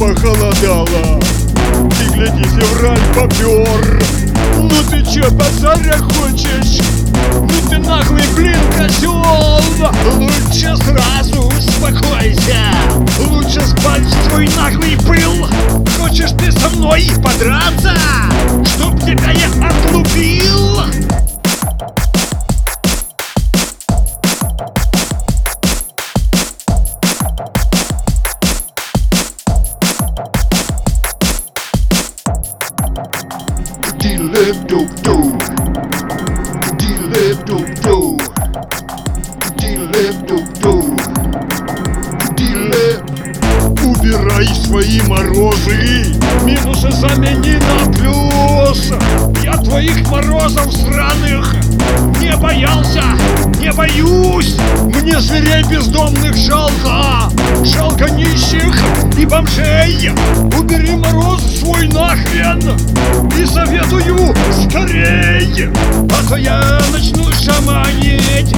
Похолодало Ты гляди, февраль попер Ну ты чё, базаря хочешь? Ну ты наглый, блин, козел! Лучше сразу успокойся Лучше спать твой наглый пыл Хочешь ты со мной подраться? live dope dope. Deal Diddle-dip-doop-doo. Убирай свои морозы Минусы замени на плюс. Я твоих морозов сраных не боялся, не боюсь. Мне зверей бездомных жалко Жалко нищих и бомжей. Убери мороз свой нахрен И советую скорей А то я начну шаманить